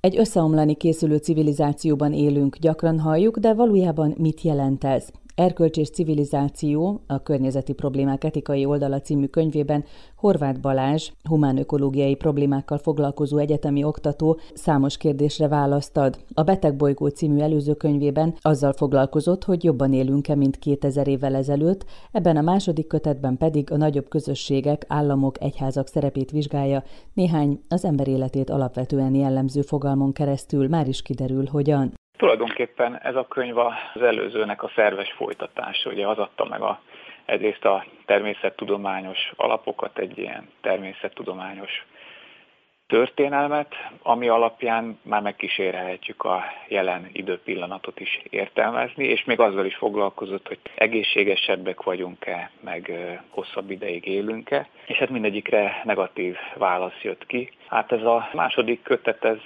Egy összeomlani készülő civilizációban élünk, gyakran halljuk, de valójában mit jelent ez? Erkölcs és civilizáció, a környezeti problémák etikai oldala című könyvében Horváth Balázs, humánökológiai problémákkal foglalkozó egyetemi oktató számos kérdésre választ ad. A Betegbolygó című előző könyvében azzal foglalkozott, hogy jobban élünk-e, mint 2000 évvel ezelőtt, ebben a második kötetben pedig a nagyobb közösségek, államok, egyházak szerepét vizsgálja, néhány az ember életét alapvetően jellemző fogalmon keresztül már is kiderül, hogyan. Tulajdonképpen ez a könyv az előzőnek a szerves folytatása, ugye az adta meg a, egyrészt a természettudományos alapokat, egy ilyen természettudományos történelmet, ami alapján már megkísérhetjük a jelen időpillanatot is értelmezni, és még azzal is foglalkozott, hogy egészségesebbek vagyunk-e, meg hosszabb ideig élünk-e, és hát mindegyikre negatív válasz jött ki. Hát ez a második kötet, ez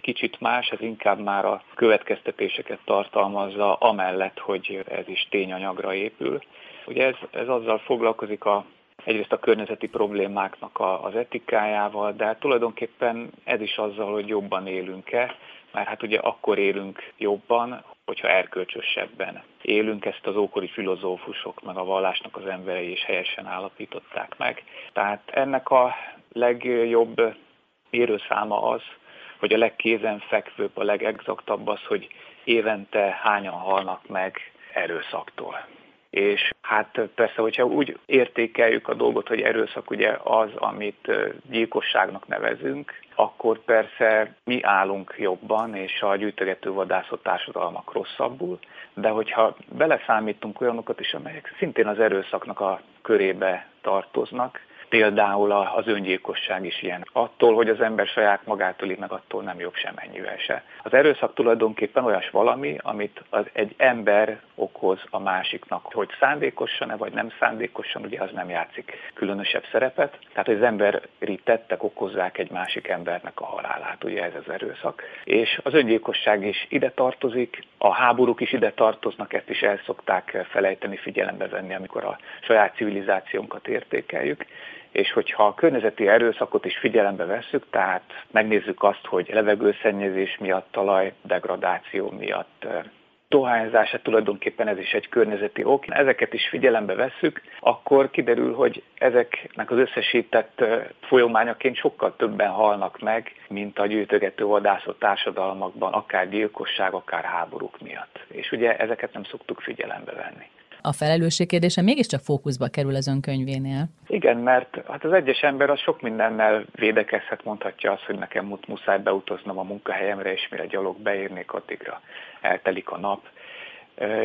kicsit más, ez inkább már a következtetéseket tartalmazza, amellett, hogy ez is tényanyagra épül. Ugye ez, ez azzal foglalkozik a egyrészt a környezeti problémáknak a, az etikájával, de hát tulajdonképpen ez is azzal, hogy jobban élünk-e, mert hát ugye akkor élünk jobban, hogyha erkölcsösebben élünk, ezt az ókori filozófusok, meg a vallásnak az emberei is helyesen állapították meg. Tehát ennek a legjobb mérőszáma az, hogy a legkézenfekvőbb, a legexaktabb az, hogy évente hányan halnak meg erőszaktól. És hát persze, hogyha úgy értékeljük a dolgot, hogy erőszak ugye az, amit gyilkosságnak nevezünk, akkor persze mi állunk jobban, és a gyűjtögető vadászott társadalmak rosszabbul, de hogyha beleszámítunk olyanokat is, amelyek szintén az erőszaknak a körébe tartoznak, Például az öngyilkosság is ilyen. Attól, hogy az ember saját magától így meg attól nem jobb semennyivel se. Az erőszak tulajdonképpen olyas valami, amit az egy ember okoz a másiknak. Hogy szándékosan-e vagy nem szándékosan, ugye az nem játszik különösebb szerepet. Tehát az emberi tettek okozzák egy másik embernek a halálát, ugye ez az erőszak. És az öngyilkosság is ide tartozik, a háborúk is ide tartoznak, ezt is el szokták felejteni, figyelembe venni, amikor a saját civilizációnkat értékeljük és hogyha a környezeti erőszakot is figyelembe vesszük, tehát megnézzük azt, hogy levegőszennyezés miatt, talajdegradáció miatt, dohányzás, hát tulajdonképpen ez is egy környezeti ok. Ezeket is figyelembe vesszük, akkor kiderül, hogy ezeknek az összesített folyamányaként sokkal többen halnak meg, mint a gyűjtögető vadászott társadalmakban, akár gyilkosság, akár háborúk miatt. És ugye ezeket nem szoktuk figyelembe venni a felelősség kérdése mégiscsak fókuszba kerül az önkönyvénél. Igen, mert hát az egyes ember az sok mindennel védekezhet, mondhatja azt, hogy nekem muszáj beutaznom a munkahelyemre, és mire gyalog beérnék, addigra eltelik a nap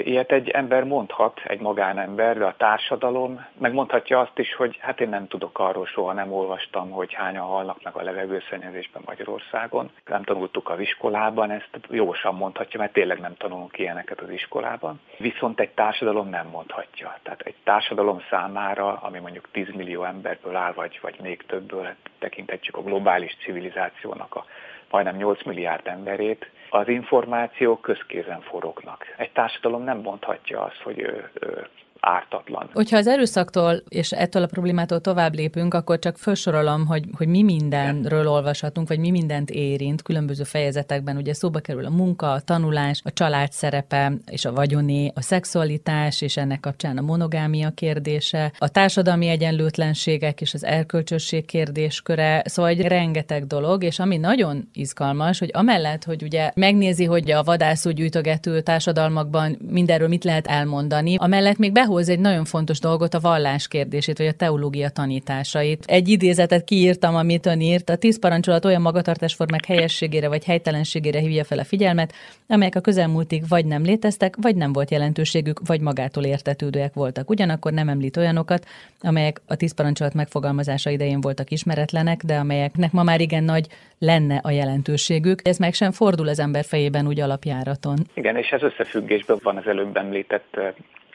Ilyet egy ember mondhat, egy magánember, de a társadalom megmondhatja azt is, hogy hát én nem tudok arról, soha nem olvastam, hogy hányan halnak meg a levegőszennyezésben Magyarországon. Nem tanultuk az iskolában, ezt jósan mondhatja, mert tényleg nem tanulunk ilyeneket az iskolában. Viszont egy társadalom nem mondhatja. Tehát egy társadalom számára, ami mondjuk 10 millió emberből áll, vagy, vagy még többből, hát tekinthetjük a globális civilizációnak a majdnem 8 milliárd emberét, az információk közkézen forognak. Egy társadalom nem mondhatja azt, hogy ő, ő ártatlan. Hogyha az erőszaktól és ettől a problémától tovább lépünk, akkor csak felsorolom, hogy, hogy mi mindenről olvashatunk, vagy mi mindent érint különböző fejezetekben. Ugye szóba kerül a munka, a tanulás, a család szerepe és a vagyoné, a szexualitás és ennek kapcsán a monogámia kérdése, a társadalmi egyenlőtlenségek és az erkölcsösség kérdésköre, szóval egy rengeteg dolog, és ami nagyon izgalmas, hogy amellett, hogy ugye megnézi, hogy a vadászó gyűjtögető társadalmakban mindenről mit lehet elmondani, amellett még behoz behoz egy nagyon fontos dolgot, a vallás kérdését, vagy a teológia tanításait. Egy idézetet kiírtam, amit ön írt. A tíz parancsolat olyan magatartásformák helyességére vagy helytelenségére hívja fel a figyelmet, amelyek a közelmúltig vagy nem léteztek, vagy nem volt jelentőségük, vagy magától értetődőek voltak. Ugyanakkor nem említ olyanokat, amelyek a tíz parancsolat megfogalmazása idején voltak ismeretlenek, de amelyeknek ma már igen nagy lenne a jelentőségük. Ez meg sem fordul az ember fejében úgy alapjáraton. Igen, és ez összefüggésben van az előbb említett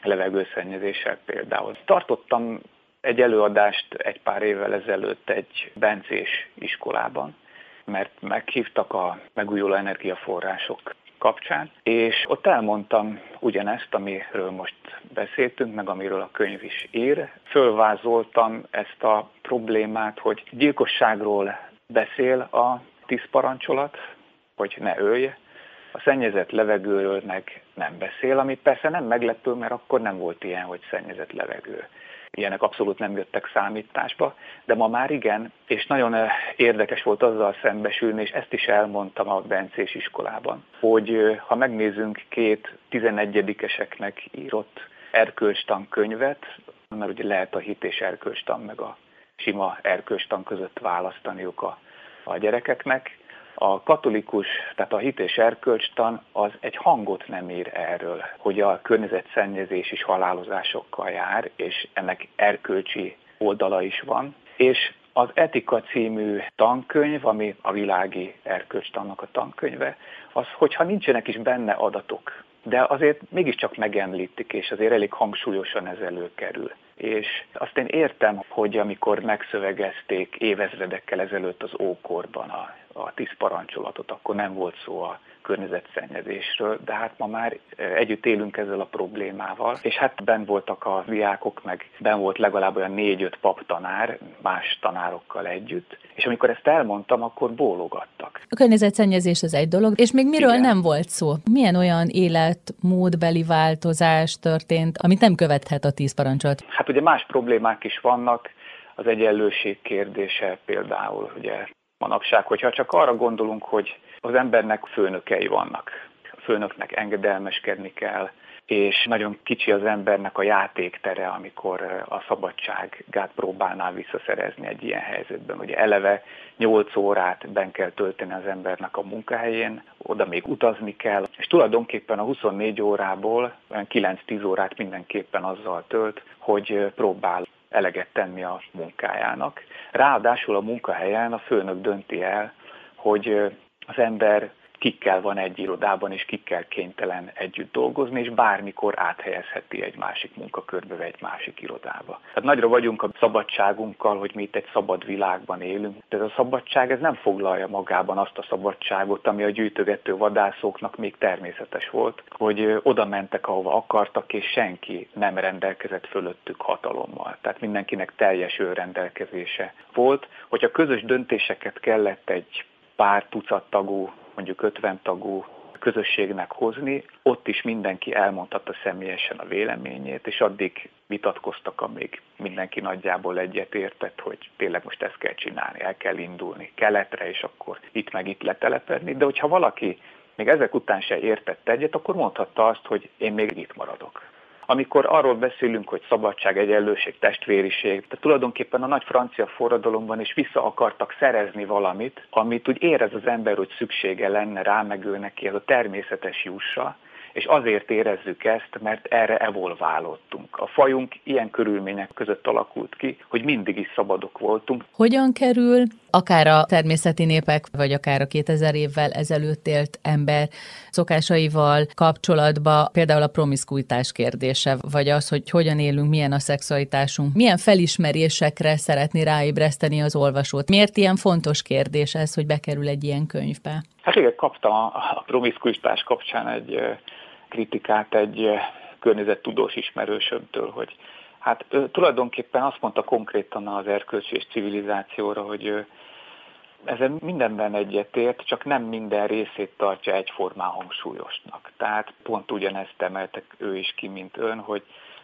levegőszennyezéssel például. Tartottam egy előadást egy pár évvel ezelőtt egy bencés iskolában, mert meghívtak a megújuló energiaforrások kapcsán, és ott elmondtam ugyanezt, amiről most beszéltünk, meg amiről a könyv is ír. Fölvázoltam ezt a problémát, hogy gyilkosságról beszél a tíz parancsolat, hogy ne ölj, a szennyezett levegőről meg nem beszél, ami persze nem meglepő, mert akkor nem volt ilyen, hogy szennyezett levegő. Ilyenek abszolút nem jöttek számításba, de ma már igen, és nagyon eh, érdekes volt azzal szembesülni, és ezt is elmondtam a Bencés iskolában, hogy eh, ha megnézünk két 11-eseknek írott erkölcstan könyvet, mert ugye lehet a hit és erkölcstan meg a sima erkölcstan között választaniuk a, a gyerekeknek, a katolikus, tehát a hit és erkölcstan az egy hangot nem ír erről, hogy a környezetszennyezés is halálozásokkal jár, és ennek erkölcsi oldala is van. És az Etika című tankönyv, ami a világi erkölcstannak a tankönyve, az, hogyha nincsenek is benne adatok, de azért mégiscsak megemlítik, és azért elég hangsúlyosan ez előkerül. És azt én értem, hogy amikor megszövegezték évezredekkel ezelőtt az ókorban a a tíz parancsolatot, akkor nem volt szó a környezetszennyezésről, de hát ma már e, együtt élünk ezzel a problémával, és hát ben voltak a diákok, meg ben volt legalább olyan négy-öt paptanár más tanárokkal együtt, és amikor ezt elmondtam, akkor bólogattak. A környezetszennyezés az egy dolog, és még miről Igen. nem volt szó? Milyen olyan életmódbeli változás történt, amit nem követhet a tíz parancsolat? Hát ugye más problémák is vannak, az egyenlőség kérdése például, ugye manapság, hogyha csak arra gondolunk, hogy az embernek főnökei vannak. A főnöknek engedelmeskedni kell, és nagyon kicsi az embernek a játéktere, amikor a szabadságát próbálná visszaszerezni egy ilyen helyzetben. Ugye eleve 8 órát ben kell tölteni az embernek a munkahelyén, oda még utazni kell, és tulajdonképpen a 24 órából 9-10 órát mindenképpen azzal tölt, hogy próbál eleget tenni a munkájának. Ráadásul a munkahelyen a főnök dönti el, hogy az ember kikkel van egy irodában, és kikkel kénytelen együtt dolgozni, és bármikor áthelyezheti egy másik munkakörbe, vagy egy másik irodába. Tehát nagyra vagyunk a szabadságunkkal, hogy mi itt egy szabad világban élünk, de ez a szabadság ez nem foglalja magában azt a szabadságot, ami a gyűjtögető vadászoknak még természetes volt, hogy oda mentek, ahova akartak, és senki nem rendelkezett fölöttük hatalommal. Tehát mindenkinek teljes önrendelkezése volt. Hogyha közös döntéseket kellett egy pár tucat tagú mondjuk 50 tagú közösségnek hozni, ott is mindenki elmondhatta személyesen a véleményét, és addig vitatkoztak, amíg mindenki nagyjából egyet értett, hogy tényleg most ezt kell csinálni, el kell indulni keletre, és akkor itt meg itt letelepedni. De hogyha valaki még ezek után se értett egyet, akkor mondhatta azt, hogy én még itt maradok. Amikor arról beszélünk, hogy szabadság, egyenlőség, testvériség, tehát tulajdonképpen a nagy francia forradalomban is vissza akartak szerezni valamit, amit úgy érez az ember, hogy szüksége lenne rá, meg ő neki, ez a természetes jussa, és azért érezzük ezt, mert erre evolválódtunk. A fajunk ilyen körülmények között alakult ki, hogy mindig is szabadok voltunk. Hogyan kerül akár a természeti népek, vagy akár a 2000 évvel ezelőtt élt ember szokásaival kapcsolatba, például a promiszkuitás kérdése, vagy az, hogy hogyan élünk, milyen a szexualitásunk, milyen felismerésekre szeretni ráébreszteni az olvasót. Miért ilyen fontos kérdés ez, hogy bekerül egy ilyen könyvbe? Hát igen, kaptam a, a promiszkuitás kapcsán egy kritikát egy környezettudós ismerősömtől, hogy hát ő tulajdonképpen azt mondta konkrétan az erkölcsi és civilizációra, hogy ő ezen mindenben egyetért, csak nem minden részét tartja egyformán hangsúlyosnak. Tehát pont ugyanezt emeltek ő is ki, mint ön, hogy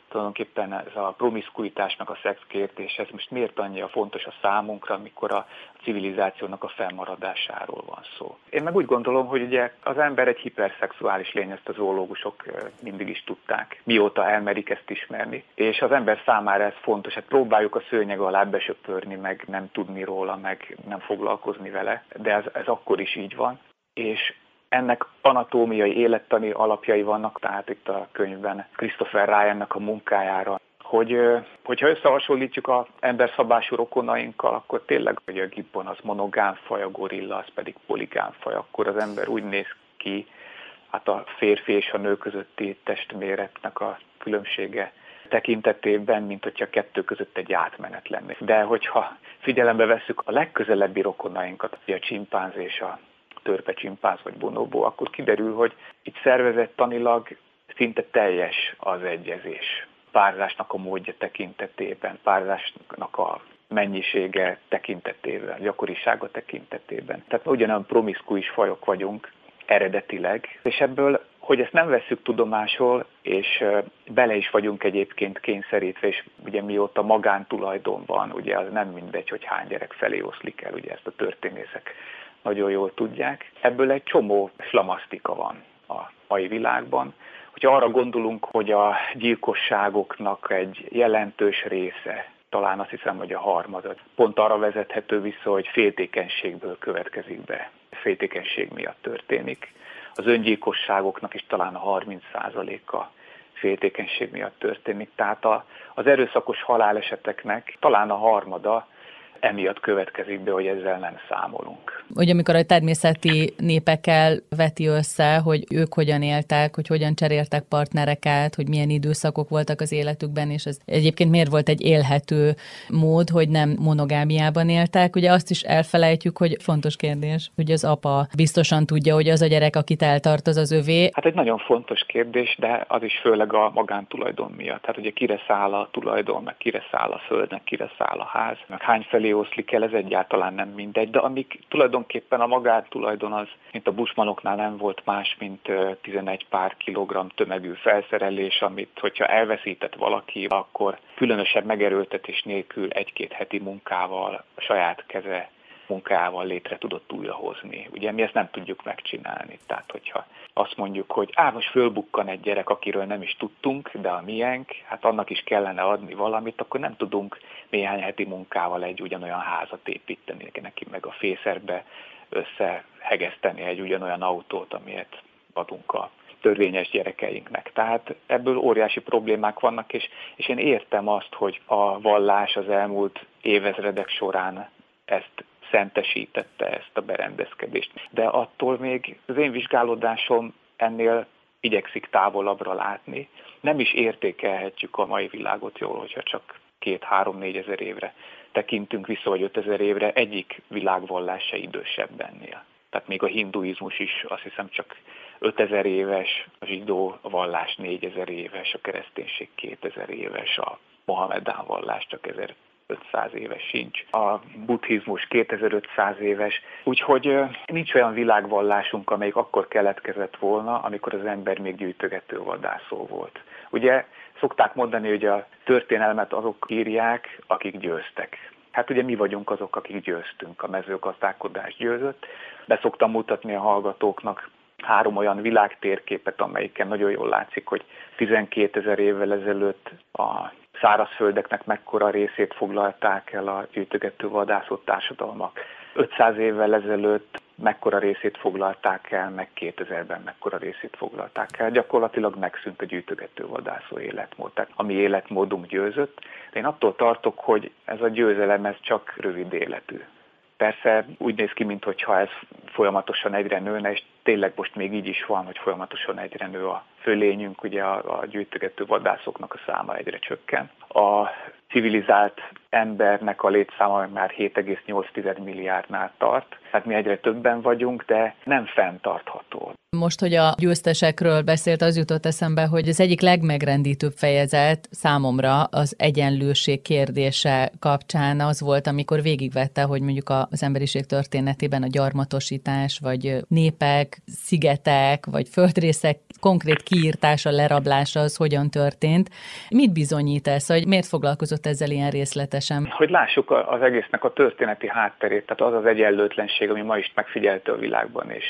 tulajdonképpen ez a promiszkuitásnak a szex kérdés, ez most miért annyira fontos a számunkra, amikor a civilizációnak a fennmaradásáról van szó. Én meg úgy gondolom, hogy ugye az ember egy hiperszexuális lény, ezt a zoológusok mindig is tudták, mióta elmerik ezt ismerni, és az ember számára ez fontos, hát próbáljuk a szőnyeg alá besöpörni, meg nem tudni róla, meg nem foglalkozni vele, de ez, ez akkor is így van. És ennek anatómiai, élettani alapjai vannak, tehát itt a könyvben Christopher Ryannak a munkájára, hogy, hogyha összehasonlítjuk az emberszabású rokonainkkal, akkor tényleg, hogy a gibbon az monogánfaj, a gorilla az pedig poligánfaj, akkor az ember úgy néz ki, hát a férfi és a nő közötti testméretnek a különbsége tekintetében, mint hogyha kettő között egy átmenet lenne. De hogyha figyelembe vesszük a legközelebbi rokonainkat, a csimpánz és a törpecsimpánz vagy bonobó, akkor kiderül, hogy itt szervezettanilag szinte teljes az egyezés. Párzásnak a módja tekintetében, párzásnak a mennyisége tekintetében, gyakorisága tekintetében. Tehát ugyanolyan promiszkuis fajok vagyunk eredetileg, és ebből hogy ezt nem vesszük tudomásul, és bele is vagyunk egyébként kényszerítve, és ugye mióta magántulajdon van, ugye az nem mindegy, hogy hány gyerek felé oszlik el, ugye ezt a történészek nagyon jól tudják. Ebből egy csomó flamasztika van a mai világban. Hogyha arra gondolunk, hogy a gyilkosságoknak egy jelentős része, talán azt hiszem, hogy a harmad, pont arra vezethető vissza, hogy féltékenységből következik be, féltékenység miatt történik az öngyilkosságoknak is talán a 30%-a féltékenység miatt történik. Tehát az erőszakos haláleseteknek talán a harmada emiatt következik be, hogy ezzel nem számolunk. Ugye amikor a természeti népekkel veti össze, hogy ők hogyan éltek, hogy hogyan cseréltek partnereket, hogy milyen időszakok voltak az életükben, és ez egyébként miért volt egy élhető mód, hogy nem monogámiában éltek. Ugye azt is elfelejtjük, hogy fontos kérdés, hogy az apa biztosan tudja, hogy az a gyerek, akit eltart, az az övé. Hát egy nagyon fontos kérdés, de az is főleg a magántulajdon miatt. Hát ugye kire száll a tulajdon, meg kire száll a földnek, kire száll a ház, meg hány felé felé oszlik el, ez egyáltalán nem mindegy, de amik tulajdonképpen a magántulajdon az, mint a busmanoknál nem volt más, mint 11 pár kilogramm tömegű felszerelés, amit hogyha elveszített valaki, akkor különösebb megerőltetés nélkül egy-két heti munkával, saját keze munkával létre tudott újrahozni. Ugye mi ezt nem tudjuk megcsinálni. Tehát, hogyha azt mondjuk, hogy á, most fölbukkan egy gyerek, akiről nem is tudtunk, de a miénk, hát annak is kellene adni valamit, akkor nem tudunk néhány heti munkával egy ugyanolyan házat építeni neki, meg a fészerbe összehegeszteni egy ugyanolyan autót, amilyet adunk a törvényes gyerekeinknek. Tehát ebből óriási problémák vannak, és, és én értem azt, hogy a vallás az elmúlt évezredek során ezt szentesítette ezt a berendezkedést. De attól még az én vizsgálódásom ennél igyekszik távolabbra látni. Nem is értékelhetjük a mai világot jól, hogyha csak két-három-négy ezer évre tekintünk vissza, vagy ötezer évre, egyik világvallás se idősebb ennél. Tehát még a hinduizmus is azt hiszem csak 5000 éves, a zsidó vallás 4000 éves, a kereszténység 2000 éves, a Mohamedán vallás csak 1000 500 éves sincs, a buddhizmus 2500 éves, úgyhogy nincs olyan világvallásunk, amelyik akkor keletkezett volna, amikor az ember még gyűjtögető vadászó volt. Ugye szokták mondani, hogy a történelmet azok írják, akik győztek. Hát ugye mi vagyunk azok, akik győztünk, a mezőgazdálkodás győzött. Be szoktam mutatni a hallgatóknak három olyan világtérképet, amelyiken nagyon jól látszik, hogy 12 ezer évvel ezelőtt a szárazföldeknek mekkora részét foglalták el a gyűjtögető vadászott társadalmak. 500 évvel ezelőtt mekkora részét foglalták el, meg 2000-ben mekkora részét foglalták el. Gyakorlatilag megszűnt a gyűjtögető vadászó életmód, tehát ami életmódunk győzött. Én attól tartok, hogy ez a győzelem ez csak rövid életű. Persze úgy néz ki, mintha ez folyamatosan egyre nőne, és tényleg most még így is van, hogy folyamatosan egyre nő a fölényünk, ugye a, a gyűjtögető vadászoknak a száma egyre csökken. A civilizált embernek a létszáma már 7,8 milliárdnál tart. Hát mi egyre többen vagyunk, de nem fenntartható. Most, hogy a győztesekről beszélt, az jutott eszembe, hogy az egyik legmegrendítőbb fejezet számomra az egyenlőség kérdése kapcsán az volt, amikor végigvette, hogy mondjuk az emberiség történetében a gyarmatosítás, vagy népek, szigetek, vagy földrészek konkrét kiírtása, lerablása az hogyan történt. Mit bizonyít ez, hogy miért foglalkozott ezzel ilyen részletesen? Hogy lássuk az egésznek a történeti hátterét, tehát az az egyenlőtlenség, ami ma is megfigyelhető a világban, és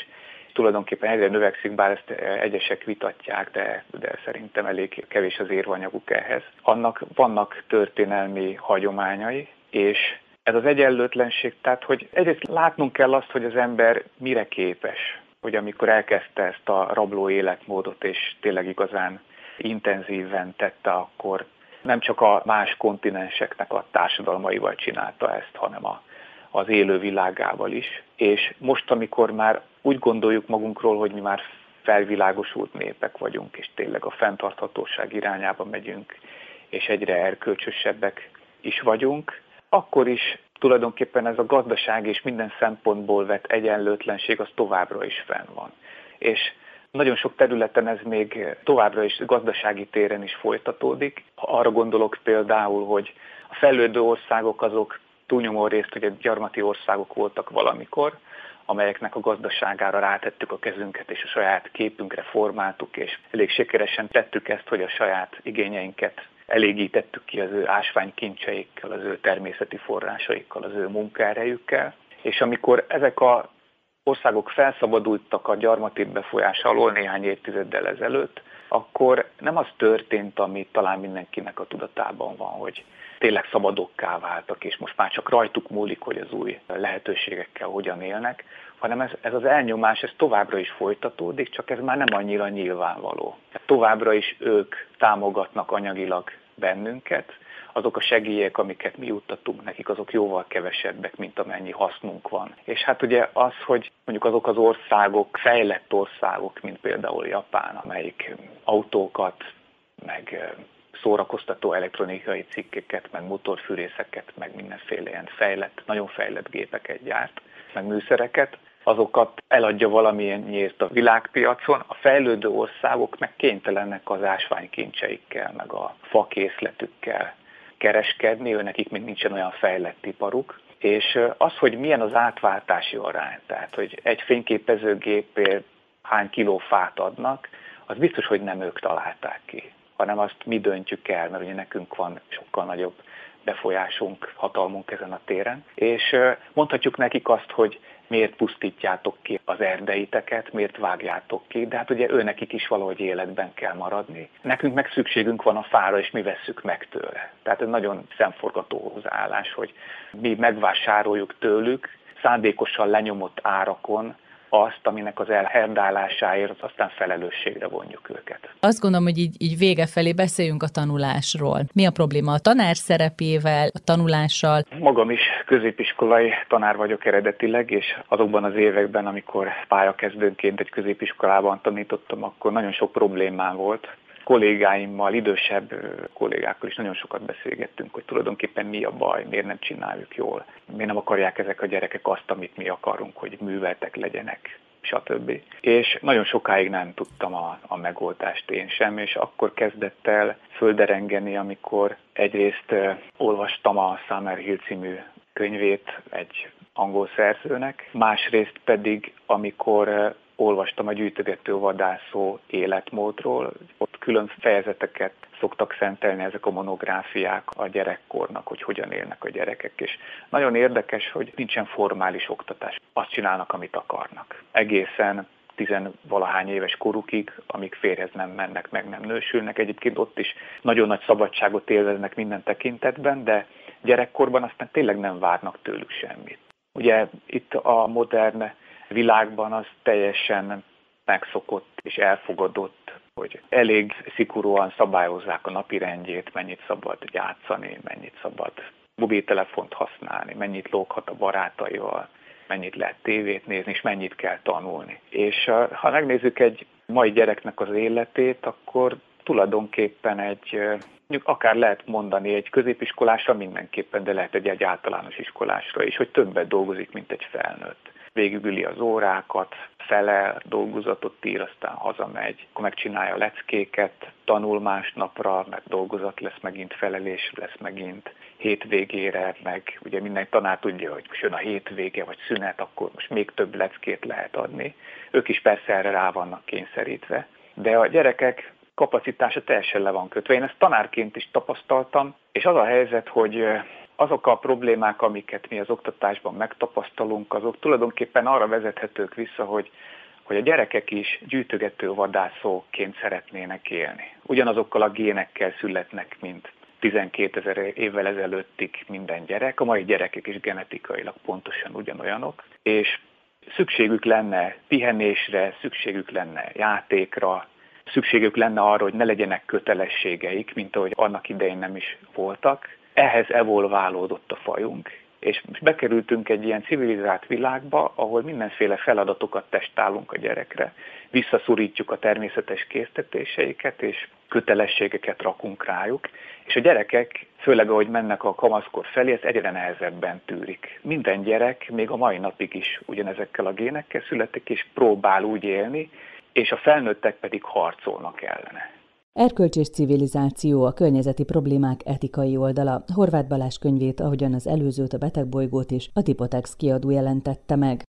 tulajdonképpen egyre növekszik, bár ezt egyesek vitatják, de, de szerintem elég kevés az érvanyaguk ehhez. Annak vannak történelmi hagyományai, és ez az egyenlőtlenség, tehát hogy egyrészt látnunk kell azt, hogy az ember mire képes, hogy amikor elkezdte ezt a rabló életmódot, és tényleg igazán intenzíven tette, akkor nem csak a más kontinenseknek a társadalmaival csinálta ezt, hanem a, az élő világával is. És most, amikor már úgy gondoljuk magunkról, hogy mi már felvilágosult népek vagyunk, és tényleg a fenntarthatóság irányába megyünk, és egyre erkölcsösebbek is vagyunk, akkor is tulajdonképpen ez a gazdaság és minden szempontból vett egyenlőtlenség az továbbra is fenn van. És nagyon sok területen ez még továbbra is gazdasági téren is folytatódik. Arra gondolok például, hogy a fejlődő országok azok túlnyomó részt ugye gyarmati országok voltak valamikor, amelyeknek a gazdaságára rátettük a kezünket, és a saját képünkre formáltuk, és elég sikeresen tettük ezt, hogy a saját igényeinket elégítettük ki az ő ásványkincseikkel, az ő természeti forrásaikkal, az ő munkaerejükkel. És amikor ezek a országok felszabadultak a gyarmati befolyás alól néhány évtizeddel ezelőtt, akkor nem az történt, ami talán mindenkinek a tudatában van, hogy tényleg szabadokká váltak, és most már csak rajtuk múlik, hogy az új lehetőségekkel hogyan élnek, hanem ez, ez az elnyomás ez továbbra is folytatódik, csak ez már nem annyira nyilvánvaló. Továbbra is ők támogatnak anyagilag bennünket, azok a segélyek, amiket mi juttatunk nekik, azok jóval kevesebbek, mint amennyi hasznunk van. És hát ugye az, hogy mondjuk azok az országok, fejlett országok, mint például Japán, amelyik autókat, meg szórakoztató elektronikai cikkeket, meg motorfűrészeket, meg mindenféle ilyen fejlett, nagyon fejlett gépeket gyárt, meg műszereket, azokat eladja valamilyen nyílt a világpiacon, a fejlődő országok meg kénytelenek az ásványkincseikkel, meg a fakészletükkel kereskedni, ő nekik még nincsen olyan fejlett iparuk. És az, hogy milyen az átváltási arány, tehát hogy egy fényképezőgépért hány kiló fát adnak, az biztos, hogy nem ők találták ki, hanem azt mi döntjük el, mert ugye nekünk van sokkal nagyobb befolyásunk, hatalmunk ezen a téren. És mondhatjuk nekik azt, hogy miért pusztítjátok ki az erdeiteket, miért vágjátok ki, de hát ugye őnekik is valahogy életben kell maradni. Nekünk meg szükségünk van a fára, és mi vesszük meg tőle. Tehát ez nagyon szemforgató hozzáállás, hogy mi megvásároljuk tőlük, szándékosan lenyomott árakon azt, aminek az elherdálásáért aztán felelősségre vonjuk őket. Azt gondolom, hogy így, így vége felé beszéljünk a tanulásról. Mi a probléma a tanár szerepével, a tanulással? Magam is középiskolai tanár vagyok eredetileg, és azokban az években, amikor pályakezdőnként egy középiskolában tanítottam, akkor nagyon sok problémám volt kollégáimmal, idősebb kollégákkal is nagyon sokat beszélgettünk, hogy tulajdonképpen mi a baj, miért nem csináljuk jól, miért nem akarják ezek a gyerekek azt, amit mi akarunk, hogy műveltek legyenek stb. És nagyon sokáig nem tudtam a, a megoldást én sem, és akkor kezdett el földerengeni, amikor egyrészt olvastam a Summer Hill című könyvét egy angol szerzőnek, másrészt pedig, amikor olvastam a gyűjtögető vadászó életmódról. Külön fejezeteket szoktak szentelni ezek a monográfiák a gyerekkornak, hogy hogyan élnek a gyerekek. És nagyon érdekes, hogy nincsen formális oktatás. Azt csinálnak, amit akarnak. Egészen tizenvalahány éves korukig, amíg férhez nem mennek, meg nem nősülnek. Egyébként ott is nagyon nagy szabadságot élveznek minden tekintetben, de gyerekkorban aztán tényleg nem várnak tőlük semmit. Ugye itt a modern világban az teljesen megszokott és elfogadott, hogy elég szigorúan szabályozzák a napi rendjét, mennyit szabad játszani, mennyit szabad mobiltelefont használni, mennyit lóghat a barátaival, mennyit lehet tévét nézni, és mennyit kell tanulni. És ha megnézzük egy mai gyereknek az életét, akkor tulajdonképpen egy, mondjuk akár lehet mondani egy középiskolásra mindenképpen, de lehet egy, egy általános iskolásra is, hogy többet dolgozik, mint egy felnőtt végigüli az órákat, felel, dolgozatot ír, aztán hazamegy, akkor megcsinálja a leckéket, tanul másnapra, mert dolgozat lesz megint, felelés lesz megint, hétvégére, meg ugye minden tanár tudja, hogy most jön a hétvége, vagy szünet, akkor most még több leckét lehet adni. Ők is persze erre rá vannak kényszerítve. De a gyerekek kapacitása teljesen le van kötve. Én ezt tanárként is tapasztaltam, és az a helyzet, hogy azok a problémák, amiket mi az oktatásban megtapasztalunk, azok tulajdonképpen arra vezethetők vissza, hogy, hogy a gyerekek is gyűjtögető vadászóként szeretnének élni. Ugyanazokkal a génekkel születnek, mint 12 ezer évvel ezelőttig minden gyerek, a mai gyerekek is genetikailag pontosan ugyanolyanok, és szükségük lenne pihenésre, szükségük lenne játékra, szükségük lenne arra, hogy ne legyenek kötelességeik, mint ahogy annak idején nem is voltak, ehhez evolválódott a fajunk, és bekerültünk egy ilyen civilizált világba, ahol mindenféle feladatokat testálunk a gyerekre, visszaszorítjuk a természetes késztetéseiket, és kötelességeket rakunk rájuk, és a gyerekek, főleg ahogy mennek a kamaszkor felé, ezt egyre nehezebben tűrik. Minden gyerek még a mai napig is ugyanezekkel a génekkel születik, és próbál úgy élni, és a felnőttek pedig harcolnak ellene. Erkölcs és civilizáció a környezeti problémák etikai oldala. Horváth Balázs könyvét, ahogyan az előzőt a betegbolygót is, a Tipotex kiadó jelentette meg.